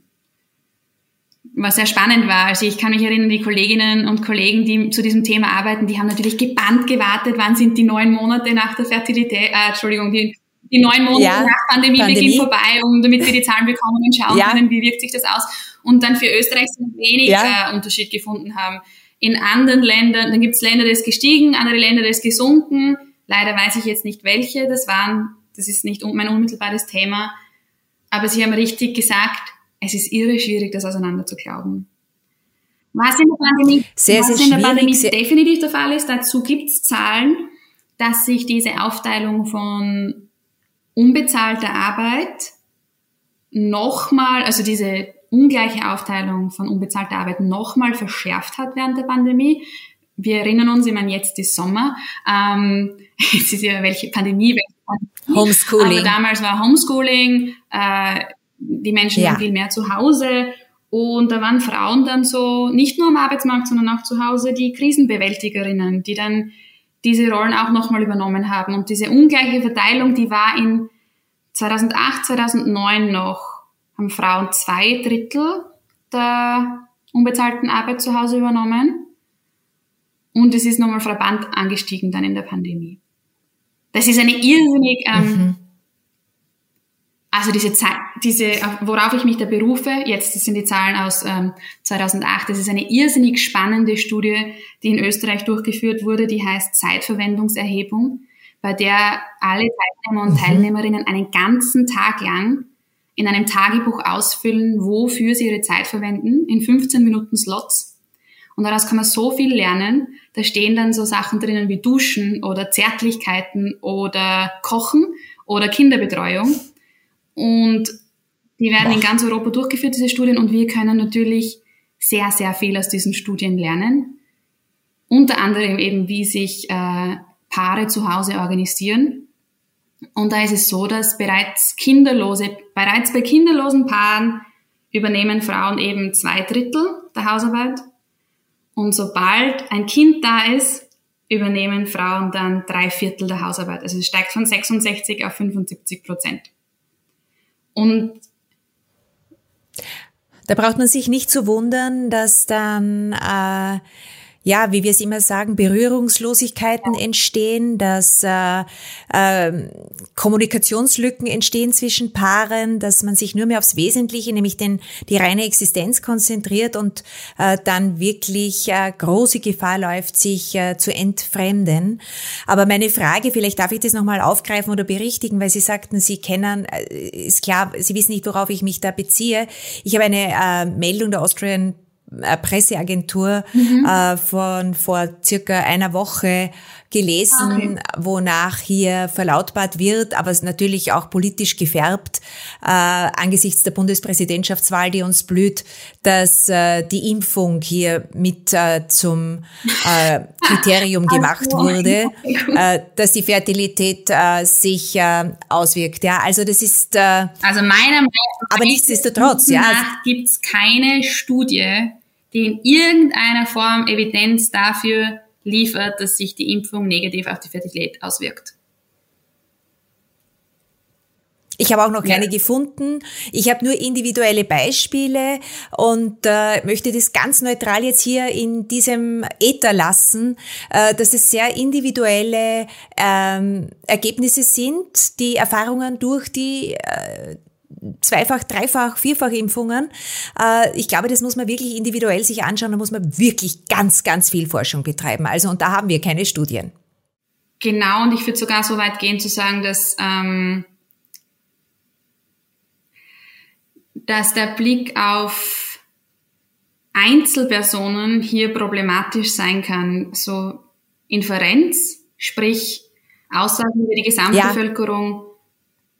Was sehr spannend war. Also ich kann mich erinnern, die Kolleginnen und Kollegen, die zu diesem Thema arbeiten, die haben natürlich gebannt gewartet, wann sind die neun Monate nach der Fertilität, äh, Entschuldigung, die, die neun Monate ja, nach Pandemie, Pandemie vorbei, um damit wir die Zahlen bekommen und schauen ja. können, wie wirkt sich das aus. Und dann für Österreich sind wenig ja. äh, Unterschied gefunden haben. In anderen Ländern, dann gibt es Länder, das ist gestiegen, andere Länder, das ist gesunken. Leider weiß ich jetzt nicht welche. Das waren, das ist nicht mein unmittelbares Thema. Aber Sie haben richtig gesagt, es ist irre schwierig, das auseinander zu glauben. Was in der Pandemie, sehr, was sehr in der Pandemie definitiv der Fall ist, dazu gibt es Zahlen, dass sich diese Aufteilung von unbezahlter Arbeit nochmal, also diese ungleiche Aufteilung von unbezahlter Arbeit nochmal verschärft hat während der Pandemie. Wir erinnern uns, ich meine, jetzt ist Sommer, ähm, es ist ja welche Pandemie, welche Homeschooling. Aber damals war Homeschooling, äh, die Menschen ja. waren viel mehr zu Hause und da waren Frauen dann so, nicht nur am Arbeitsmarkt, sondern auch zu Hause, die Krisenbewältigerinnen, die dann diese Rollen auch nochmal übernommen haben. Und diese ungleiche Verteilung, die war in 2008, 2009 noch, haben Frauen zwei Drittel der unbezahlten Arbeit zu Hause übernommen. Und es ist nochmal verband angestiegen dann in der Pandemie. Das ist eine irrsinnig, ähm, mhm. also diese Zeit, diese, worauf ich mich da berufe, jetzt das sind die Zahlen aus ähm, 2008, das ist eine irrsinnig spannende Studie, die in Österreich durchgeführt wurde, die heißt Zeitverwendungserhebung, bei der alle Teilnehmer und mhm. Teilnehmerinnen einen ganzen Tag lang in einem Tagebuch ausfüllen, wofür sie ihre Zeit verwenden, in 15 Minuten Slots. Und daraus kann man so viel lernen. Da stehen dann so Sachen drinnen wie Duschen oder Zärtlichkeiten oder Kochen oder Kinderbetreuung. Und die werden in ganz Europa durchgeführt, diese Studien, und wir können natürlich sehr, sehr viel aus diesen Studien lernen. unter anderem eben, wie sich äh, Paare zu Hause organisieren. Und da ist es so, dass bereits kinderlose, bereits bei kinderlosen Paaren übernehmen Frauen eben zwei Drittel der Hausarbeit. Und sobald ein Kind da ist, übernehmen Frauen dann drei Viertel der Hausarbeit. Also es steigt von 66 auf 75 Prozent. Und da braucht man sich nicht zu wundern, dass dann äh, ja, wie wir es immer sagen, Berührungslosigkeiten entstehen, dass äh, äh, Kommunikationslücken entstehen zwischen Paaren, dass man sich nur mehr aufs Wesentliche, nämlich den, die reine Existenz konzentriert und äh, dann wirklich äh, große Gefahr läuft, sich äh, zu entfremden. Aber meine Frage, vielleicht darf ich das nochmal aufgreifen oder berichtigen, weil Sie sagten, Sie kennen, äh, ist klar, Sie wissen nicht, worauf ich mich da beziehe. Ich habe eine äh, Meldung der Austrian Presseagentur mhm. äh, von vor circa einer Woche gelesen, wonach hier verlautbart wird, aber natürlich auch politisch gefärbt, äh, angesichts der Bundespräsidentschaftswahl, die uns blüht, dass äh, die Impfung hier mit äh, zum äh, Kriterium gemacht wurde, äh, dass die Fertilität äh, sich äh, auswirkt. Ja, also das ist. Äh, also meiner Meinung nach. Aber nichtsdestotrotz, ja. Gibt es keine Studie, die in irgendeiner Form Evidenz dafür liefert, dass sich die Impfung negativ auf die Fertilität auswirkt. Ich habe auch noch keine ja. gefunden. Ich habe nur individuelle Beispiele und äh, möchte das ganz neutral jetzt hier in diesem Äther lassen, äh, dass es sehr individuelle ähm, Ergebnisse sind, die Erfahrungen durch die äh, Zweifach-, Dreifach-, Vierfach-Impfungen. Äh, ich glaube, das muss man wirklich individuell sich anschauen. Da muss man wirklich ganz, ganz viel Forschung betreiben. Also, und da haben wir keine Studien. Genau, und ich würde sogar so weit gehen zu sagen, dass, ähm, dass der Blick auf Einzelpersonen hier problematisch sein kann. So Inferenz, sprich Aussagen über die Gesamtbevölkerung, ja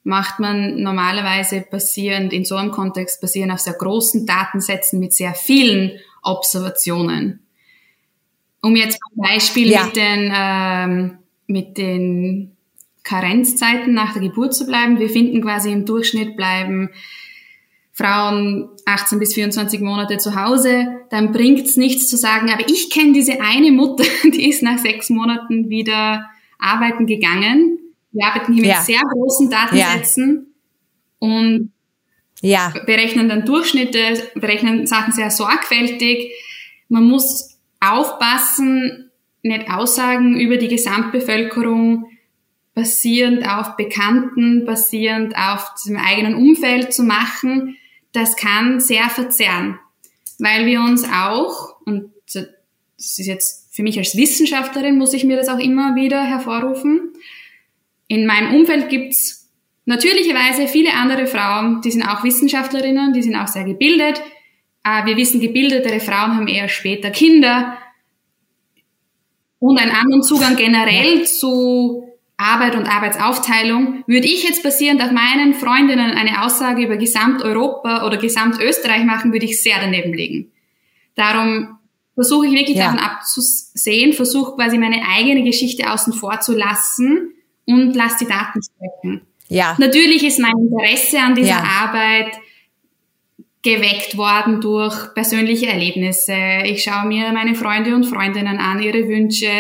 macht man normalerweise basierend, in so einem Kontext basierend auf sehr großen Datensätzen mit sehr vielen Observationen. Um jetzt beim Beispiel ja. mit den, ähm, mit den Karenzzeiten nach der Geburt zu bleiben. Wir finden quasi im Durchschnitt bleiben Frauen 18 bis 24 Monate zu Hause, dann bringt's nichts zu sagen, aber ich kenne diese eine Mutter, die ist nach sechs Monaten wieder arbeiten gegangen wir arbeiten hier mit ja. sehr großen Datensätzen ja. und ja. berechnen dann Durchschnitte, berechnen Sachen sehr sorgfältig. Man muss aufpassen, nicht Aussagen über die Gesamtbevölkerung basierend auf Bekannten, basierend auf dem eigenen Umfeld zu machen. Das kann sehr verzerren, weil wir uns auch, und das ist jetzt für mich als Wissenschaftlerin, muss ich mir das auch immer wieder hervorrufen, in meinem Umfeld gibt's natürlicherweise viele andere Frauen, die sind auch Wissenschaftlerinnen, die sind auch sehr gebildet. Äh, wir wissen, gebildetere Frauen haben eher später Kinder und einen anderen Zugang generell zu Arbeit und Arbeitsaufteilung. Würde ich jetzt basierend auf meinen Freundinnen eine Aussage über Gesamteuropa oder Gesamtösterreich machen, würde ich sehr daneben liegen. Darum versuche ich wirklich ja. davon abzusehen, versuche quasi meine eigene Geschichte außen vor zu lassen und lass die Daten sprechen. Ja. Natürlich ist mein Interesse an dieser ja. Arbeit geweckt worden durch persönliche Erlebnisse. Ich schaue mir meine Freunde und Freundinnen an, ihre Wünsche,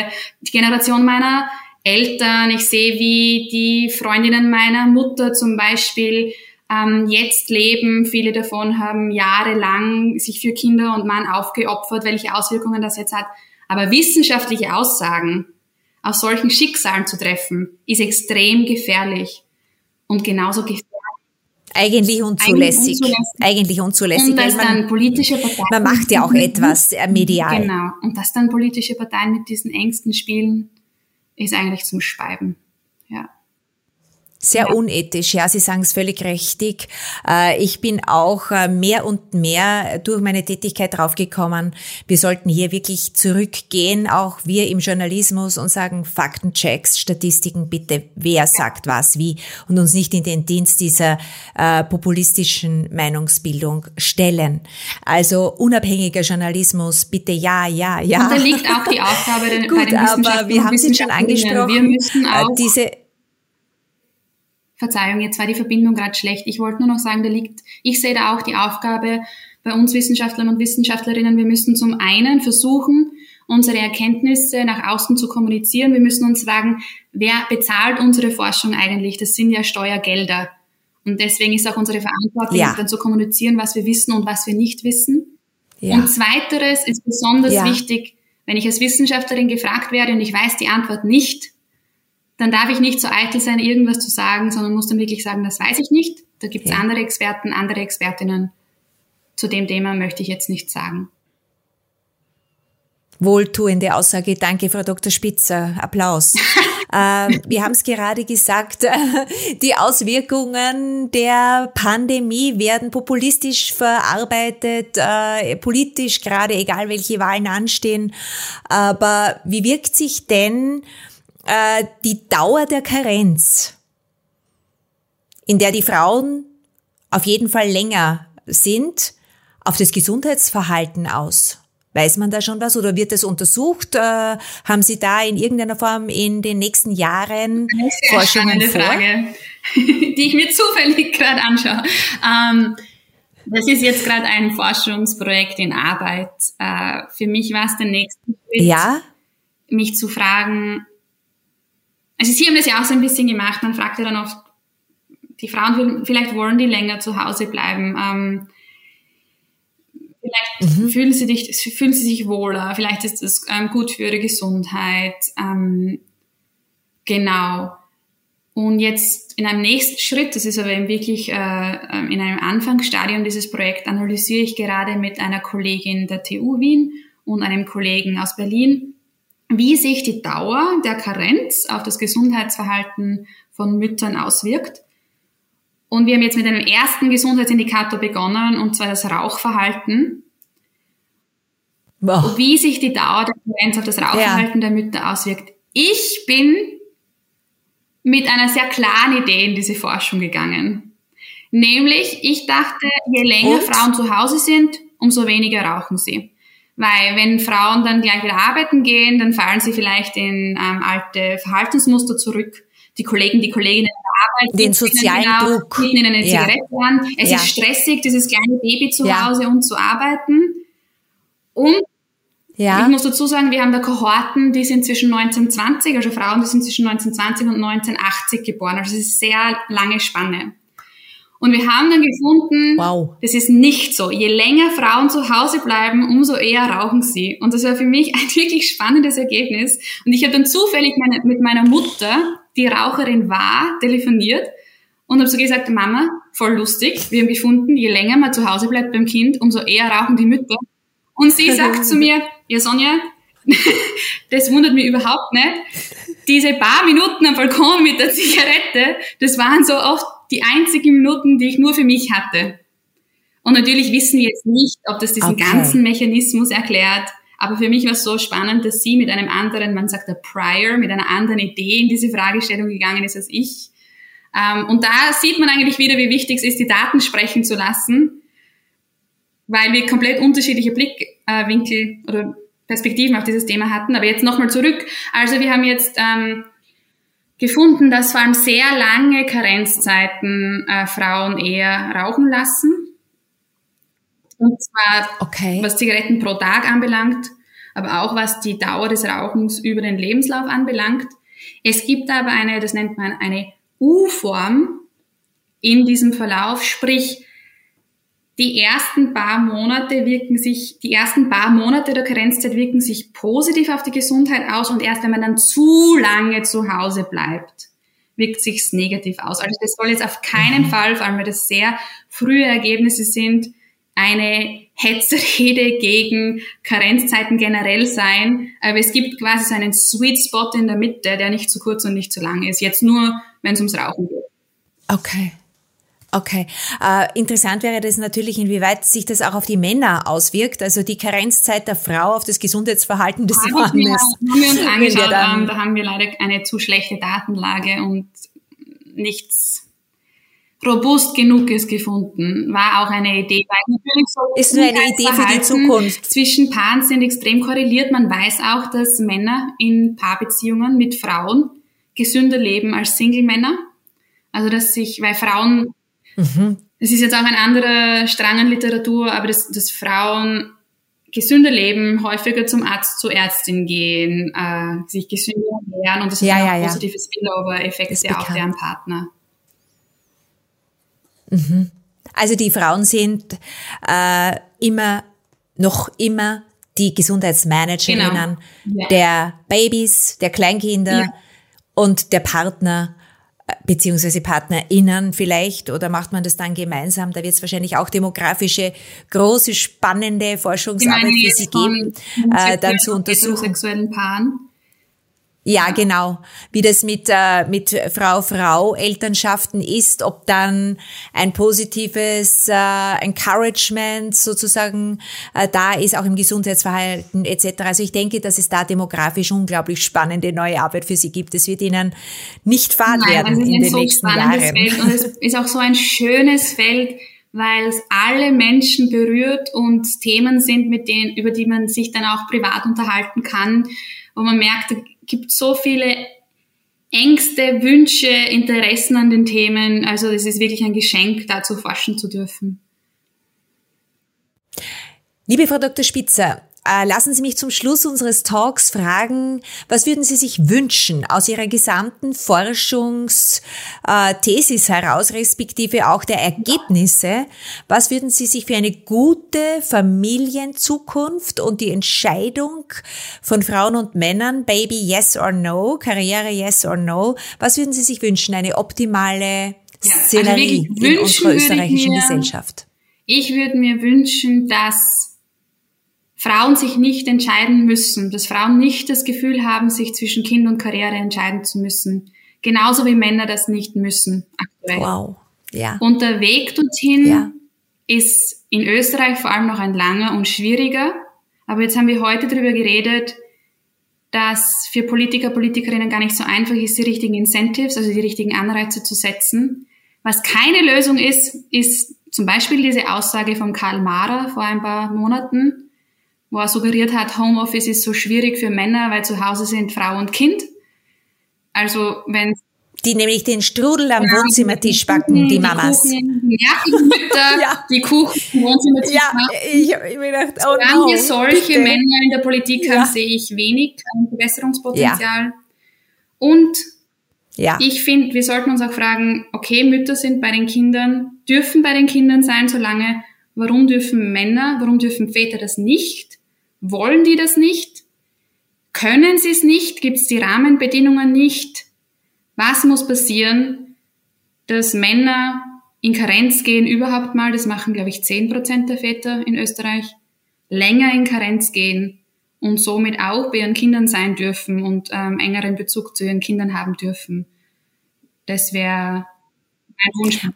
die Generation meiner Eltern. Ich sehe, wie die Freundinnen meiner Mutter zum Beispiel ähm, jetzt leben. Viele davon haben jahrelang sich für Kinder und Mann aufgeopfert, welche Auswirkungen das jetzt hat. Aber wissenschaftliche Aussagen auf solchen Schicksalen zu treffen, ist extrem gefährlich und genauso gefährlich. Eigentlich unzulässig. Eigentlich unzulässig. Und dass man, dann politische Parteien. Man macht ja auch etwas äh, medial. Genau. Und dass dann politische Parteien mit diesen Ängsten spielen, ist eigentlich zum Speiben. Sehr unethisch, ja, Sie sagen es völlig richtig. Äh, ich bin auch äh, mehr und mehr durch meine Tätigkeit draufgekommen, wir sollten hier wirklich zurückgehen, auch wir im Journalismus und sagen Faktenchecks, Statistiken bitte, wer sagt was wie und uns nicht in den Dienst dieser äh, populistischen Meinungsbildung stellen. Also unabhängiger Journalismus, bitte ja, ja, ja. Und da liegt auch die Aufgabe Gut, bei den aber wir haben es schon angesprochen, wir müssen auch diese Verzeihung, jetzt war die Verbindung gerade schlecht. Ich wollte nur noch sagen, da liegt, ich sehe da auch die Aufgabe bei uns Wissenschaftlern und Wissenschaftlerinnen, wir müssen zum einen versuchen, unsere Erkenntnisse nach außen zu kommunizieren. Wir müssen uns fragen, wer bezahlt unsere Forschung eigentlich? Das sind ja Steuergelder. Und deswegen ist auch unsere Verantwortung, ja. dann zu kommunizieren, was wir wissen und was wir nicht wissen. Ja. Und zweiteres ist besonders ja. wichtig, wenn ich als Wissenschaftlerin gefragt werde und ich weiß die Antwort nicht, dann darf ich nicht so eitel sein, irgendwas zu sagen, sondern muss dann wirklich sagen, das weiß ich nicht. Da gibt es ja. andere Experten, andere Expertinnen. Zu dem Thema möchte ich jetzt nichts sagen. Wohltuende Aussage. Danke, Frau Dr. Spitzer. Applaus. äh, wir haben es gerade gesagt, die Auswirkungen der Pandemie werden populistisch verarbeitet, äh, politisch gerade, egal welche Wahlen anstehen. Aber wie wirkt sich denn äh, die Dauer der Karenz, in der die Frauen auf jeden Fall länger sind, auf das Gesundheitsverhalten aus? Weiß man da schon was oder wird das untersucht? Äh, haben Sie da in irgendeiner Form in den nächsten Jahren Eine sehr Forschungen vor? Frage, die ich mir zufällig gerade anschaue. Ähm, das ist jetzt gerade ein Forschungsprojekt in Arbeit. Äh, für mich war es der nächste Schritt, ja? mich zu fragen, also Sie haben das ja auch so ein bisschen gemacht, man fragt ja dann oft, die Frauen, vielleicht wollen die länger zu Hause bleiben, ähm, vielleicht mhm. fühlen, sie dich, fühlen sie sich wohler, vielleicht ist das ähm, gut für ihre Gesundheit, ähm, genau. Und jetzt in einem nächsten Schritt, das ist aber eben wirklich äh, ähm, in einem Anfangsstadium dieses Projekt, analysiere ich gerade mit einer Kollegin der TU Wien und einem Kollegen aus Berlin, wie sich die Dauer der Karenz auf das Gesundheitsverhalten von Müttern auswirkt. Und wir haben jetzt mit einem ersten Gesundheitsindikator begonnen, und zwar das Rauchverhalten. Wow. Wie sich die Dauer der Karenz auf das Rauchverhalten ja. der Mütter auswirkt. Ich bin mit einer sehr klaren Idee in diese Forschung gegangen. Nämlich, ich dachte, je länger und? Frauen zu Hause sind, umso weniger rauchen sie. Weil wenn Frauen dann gleich wieder arbeiten gehen, dann fallen sie vielleicht in ähm, alte Verhaltensmuster zurück. Die Kollegen, die Kolleginnen der Arbeit, den sozialen genau, Druck, ihnen eine Zigarette ja. an. Es ja. ist stressig, dieses kleine Baby zu ja. Hause und zu arbeiten. Und ja. ich muss dazu sagen, wir haben da Kohorten, die sind zwischen 1920, also Frauen, die sind zwischen 1920 und 1980 geboren. Also es ist sehr lange Spanne. Und wir haben dann gefunden, wow. das ist nicht so. Je länger Frauen zu Hause bleiben, umso eher rauchen sie. Und das war für mich ein wirklich spannendes Ergebnis. Und ich habe dann zufällig meine, mit meiner Mutter, die Raucherin war, telefoniert und habe so gesagt, Mama, voll lustig, wir haben gefunden, je länger man zu Hause bleibt beim Kind, umso eher rauchen die Mütter. Und sie sagt zu mir, ja Sonja, das wundert mich überhaupt nicht. Diese paar Minuten am Balkon mit der Zigarette, das waren so oft die einzigen Minuten, die ich nur für mich hatte. Und natürlich wissen wir jetzt nicht, ob das diesen okay. ganzen Mechanismus erklärt. Aber für mich war es so spannend, dass sie mit einem anderen, man sagt der Prior, mit einer anderen Idee in diese Fragestellung gegangen ist als ich. Ähm, und da sieht man eigentlich wieder, wie wichtig es ist, die Daten sprechen zu lassen, weil wir komplett unterschiedliche Blickwinkel oder Perspektiven auf dieses Thema hatten. Aber jetzt nochmal zurück. Also wir haben jetzt ähm, gefunden, dass vor allem sehr lange Karenzzeiten äh, Frauen eher rauchen lassen. Und zwar okay. was Zigaretten pro Tag anbelangt, aber auch was die Dauer des Rauchens über den Lebenslauf anbelangt. Es gibt aber eine, das nennt man eine U-Form in diesem Verlauf, sprich die ersten paar Monate wirken sich, die ersten paar Monate der Karenzzeit wirken sich positiv auf die Gesundheit aus und erst wenn man dann zu lange zu Hause bleibt, wirkt sich's negativ aus. Also das soll jetzt auf keinen mhm. Fall, vor allem weil das sehr frühe Ergebnisse sind, eine Hetzrede gegen Karenzzeiten generell sein. Aber es gibt quasi so einen Sweet Spot in der Mitte, der nicht zu kurz und nicht zu lang ist. Jetzt nur, wenn es ums Rauchen geht. Okay. Okay. Äh, interessant wäre das natürlich, inwieweit sich das auch auf die Männer auswirkt, also die Karenzzeit der Frau auf das Gesundheitsverhalten des Habe Mannes. Wir, haben wir uns angeschaut, dann, ähm, da haben wir leider eine zu schlechte Datenlage und nichts robust genuges gefunden. War auch eine Idee. Weil natürlich so ist nur eine Idee für die Zukunft. Zwischen Paaren sind extrem korreliert. Man weiß auch, dass Männer in Paarbeziehungen mit Frauen gesünder leben als Single-Männer. Also dass sich, weil Frauen, mhm. das ist jetzt auch ein anderer Strang an Literatur, aber dass, dass Frauen gesünder leben, häufiger zum Arzt, zur Ärztin gehen, äh, sich gesünder ernähren und das ja, hat ja, auch ja. positive Spillover-Effekte auf deren Partner. Mhm. Also die Frauen sind äh, immer, noch immer die Gesundheitsmanagerinnen genau. ja. der Babys, der Kleinkinder ja. und der Partner beziehungsweise PartnerInnen vielleicht oder macht man das dann gemeinsam? Da wird es wahrscheinlich auch demografische, große, spannende Forschungsarbeit für Sie geben, äh, dann zu untersuchen. Sexuellen Paaren. Ja, genau. Wie das mit, äh, mit Frau-Frau-Elternschaften ist, ob dann ein positives äh, Encouragement sozusagen äh, da ist, auch im Gesundheitsverhalten etc. Also ich denke, dass es da demografisch unglaublich spannende neue Arbeit für Sie gibt. Es wird Ihnen nicht fad Nein, werden in den so nächsten Jahren. Feld und es ist auch so ein schönes Feld, weil es alle Menschen berührt und Themen sind, mit denen, über die man sich dann auch privat unterhalten kann, wo man merkt, gibt so viele Ängste, Wünsche, Interessen an den Themen. Also es ist wirklich ein Geschenk, dazu forschen zu dürfen. Liebe Frau Dr. Spitzer, lassen Sie mich zum Schluss unseres Talks fragen, was würden Sie sich wünschen aus Ihrer gesamten Forschungsthesis heraus, respektive auch der Ergebnisse? Was würden Sie sich für eine gute Familienzukunft und die Entscheidung von Frauen und Männern, Baby yes or no, Karriere yes or no, was würden Sie sich wünschen? Eine optimale ja, Szenerie also in unserer österreichischen mir, Gesellschaft? Ich würde mir wünschen, dass Frauen sich nicht entscheiden müssen, dass Frauen nicht das Gefühl haben, sich zwischen Kind und Karriere entscheiden zu müssen. Genauso wie Männer das nicht müssen aktuell. Wow. Ja. Und der Weg dorthin ja. ist in Österreich vor allem noch ein langer und schwieriger. Aber jetzt haben wir heute darüber geredet, dass für Politiker, Politikerinnen gar nicht so einfach ist, die richtigen Incentives, also die richtigen Anreize zu setzen. Was keine Lösung ist, ist zum Beispiel diese Aussage von Karl Mahrer vor ein paar Monaten, wo er suggeriert hat, Homeoffice ist so schwierig für Männer, weil zu Hause sind Frau und Kind. Also wenn die nämlich den Strudel am ja, Wohnzimmertisch backen, die, die Mamas. Kuchen, ja, die Mütter, ja. die Kuchen am Wohnzimmertisch ja, Ich, ich mir gedacht, oh Solange no, wir solche bitte. Männer in der Politik ja. haben, sehe ich wenig Verbesserungspotenzial. Und ja. ich finde, wir sollten uns auch fragen, okay, Mütter sind bei den Kindern, dürfen bei den Kindern sein, solange, warum dürfen Männer, warum dürfen Väter das nicht? Wollen die das nicht? Können sie es nicht? Gibt es die Rahmenbedingungen nicht? Was muss passieren, dass Männer in Karenz gehen überhaupt mal, das machen glaube ich zehn Prozent der Väter in Österreich, länger in Karenz gehen und somit auch bei ihren Kindern sein dürfen und ähm, engeren Bezug zu ihren Kindern haben dürfen. Das wäre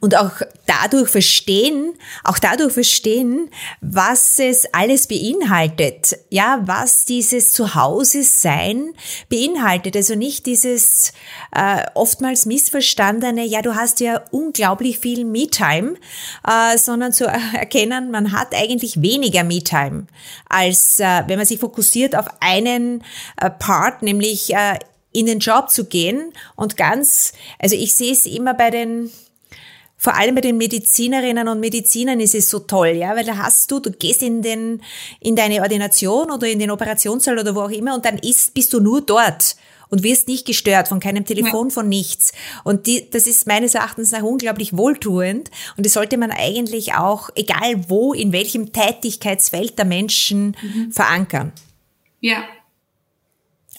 und auch dadurch verstehen, auch dadurch verstehen, was es alles beinhaltet. Ja, was dieses Zuhause sein beinhaltet. Also nicht dieses äh, oftmals missverstandene, ja, du hast ja unglaublich viel Me-Time, äh, sondern zu erkennen, man hat eigentlich weniger Me-Time, als äh, wenn man sich fokussiert auf einen äh, Part, nämlich äh, in den Job zu gehen und ganz, also ich sehe es immer bei den vor allem bei den Medizinerinnen und Medizinern ist es so toll, ja, weil da hast du, du gehst in den, in deine Ordination oder in den Operationssaal oder wo auch immer und dann ist, bist du nur dort und wirst nicht gestört von keinem Telefon, von nichts. Und die, das ist meines Erachtens nach unglaublich wohltuend und das sollte man eigentlich auch, egal wo, in welchem Tätigkeitsfeld der Menschen mhm. verankern. Ja,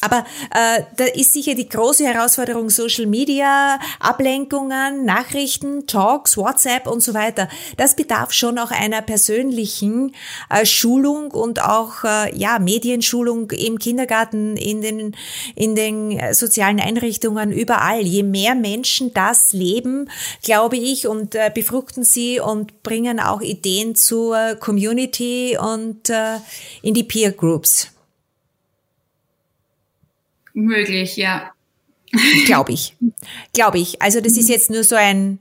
Aber äh, da ist sicher die große Herausforderung Social Media, Ablenkungen, Nachrichten, Talks, WhatsApp und so weiter. Das bedarf schon auch einer persönlichen äh, Schulung und auch äh, ja Medienschulung im Kindergarten, in den in den sozialen Einrichtungen überall. Je mehr Menschen das leben, glaube ich, und äh, befruchten sie und bringen auch Ideen zur Community und äh, in die Peer Groups. Möglich, ja. Glaube ich. Glaube ich. Also das ist jetzt nur so ein,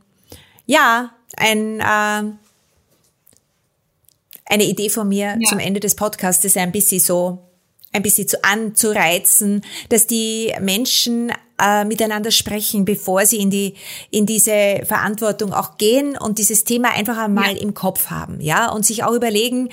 ja, ein, äh, eine Idee von mir ja. zum Ende des Podcasts, ein bisschen so, ein bisschen zu anzureizen, dass die Menschen äh, miteinander sprechen, bevor sie in die in diese Verantwortung auch gehen und dieses Thema einfach einmal ja. im Kopf haben, ja, und sich auch überlegen,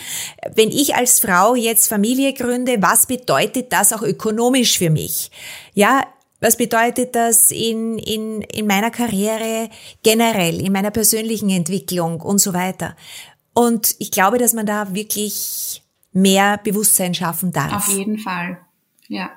wenn ich als Frau jetzt Familie gründe, was bedeutet das auch ökonomisch für mich? Ja, was bedeutet das in, in, in meiner Karriere generell, in meiner persönlichen Entwicklung und so weiter? Und ich glaube, dass man da wirklich mehr Bewusstsein schaffen darf. Auf jeden Fall, ja.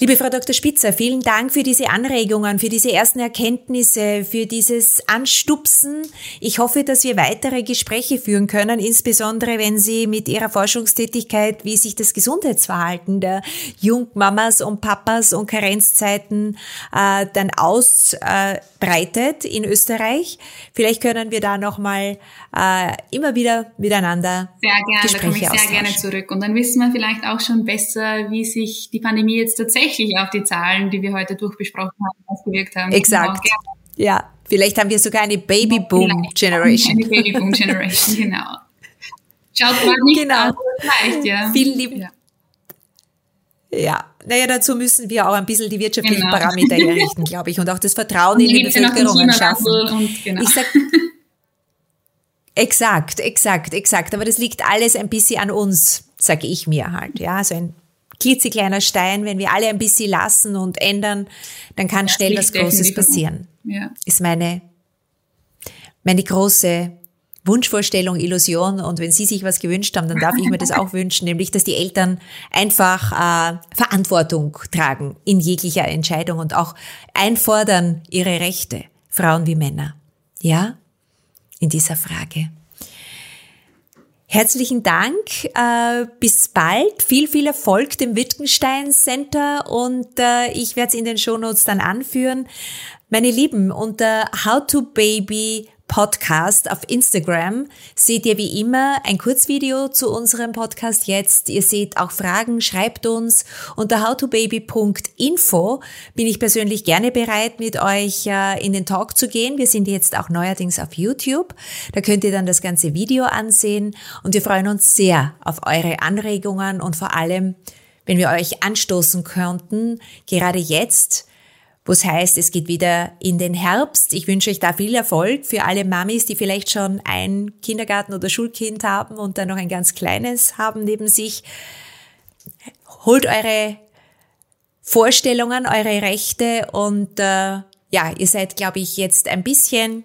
Liebe Frau Dr. Spitzer, vielen Dank für diese Anregungen, für diese ersten Erkenntnisse, für dieses Anstupsen. Ich hoffe, dass wir weitere Gespräche führen können, insbesondere wenn Sie mit Ihrer Forschungstätigkeit, wie sich das Gesundheitsverhalten der Jungmamas und Papas und Karenzzeiten äh, dann ausbreitet äh, in Österreich. Vielleicht können wir da nochmal äh, immer wieder miteinander Sehr gerne, Gespräche da komme ich sehr gerne zurück. Und dann wissen wir vielleicht auch schon besser, wie sich die Pandemie jetzt tatsächlich tatsächlich auf die Zahlen, die wir heute durchbesprochen haben, ausgewirkt haben. Exakt. Ja, vielleicht haben wir sogar eine Baby-Boom-Generation. Eine Baby-Boom-Generation, genau. Schaut mal nicht genau. aus, leicht, ja. Vielen lieben ja. Ja, naja, dazu müssen wir auch ein bisschen die wirtschaftlichen genau. Parameter herrichten, glaube ich, und auch das Vertrauen in die Bevölkerung schaffen. Genau. Ich sag, exakt, exakt, exakt. Aber das liegt alles ein bisschen an uns, sage ich mir halt. Ja, so ein klitzekleiner Stein, wenn wir alle ein bisschen lassen und ändern, dann kann ja, schnell was Großes passieren. Ja. Ist meine, meine große Wunschvorstellung, Illusion. Und wenn Sie sich was gewünscht haben, dann darf ich mir das auch wünschen, nämlich, dass die Eltern einfach äh, Verantwortung tragen in jeglicher Entscheidung und auch einfordern ihre Rechte, Frauen wie Männer. Ja, in dieser Frage. Herzlichen Dank, äh, bis bald, viel, viel Erfolg dem Wittgenstein Center und äh, ich werde es in den Shownotes dann anführen. Meine Lieben, unter How to Baby Podcast auf Instagram seht ihr wie immer ein Kurzvideo zu unserem Podcast jetzt. Ihr seht auch Fragen, schreibt uns unter howtobaby.info bin ich persönlich gerne bereit, mit euch äh, in den Talk zu gehen. Wir sind jetzt auch neuerdings auf YouTube. Da könnt ihr dann das ganze Video ansehen und wir freuen uns sehr auf eure Anregungen und vor allem, wenn wir euch anstoßen könnten, gerade jetzt, wo es heißt, es geht wieder in den Herbst. Ich wünsche euch da viel Erfolg für alle Mamis, die vielleicht schon ein Kindergarten- oder Schulkind haben und dann noch ein ganz kleines haben neben sich. Holt eure Vorstellungen, eure Rechte und äh, ja, ihr seid, glaube ich, jetzt ein bisschen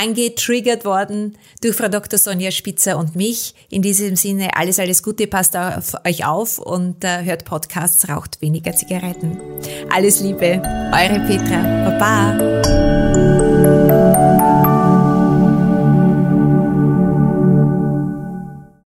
angetriggert worden durch Frau Dr. Sonja Spitzer und mich. In diesem Sinne alles, alles Gute, passt auf euch auf und äh, hört Podcasts, raucht weniger Zigaretten. Alles Liebe, eure Petra. Baba.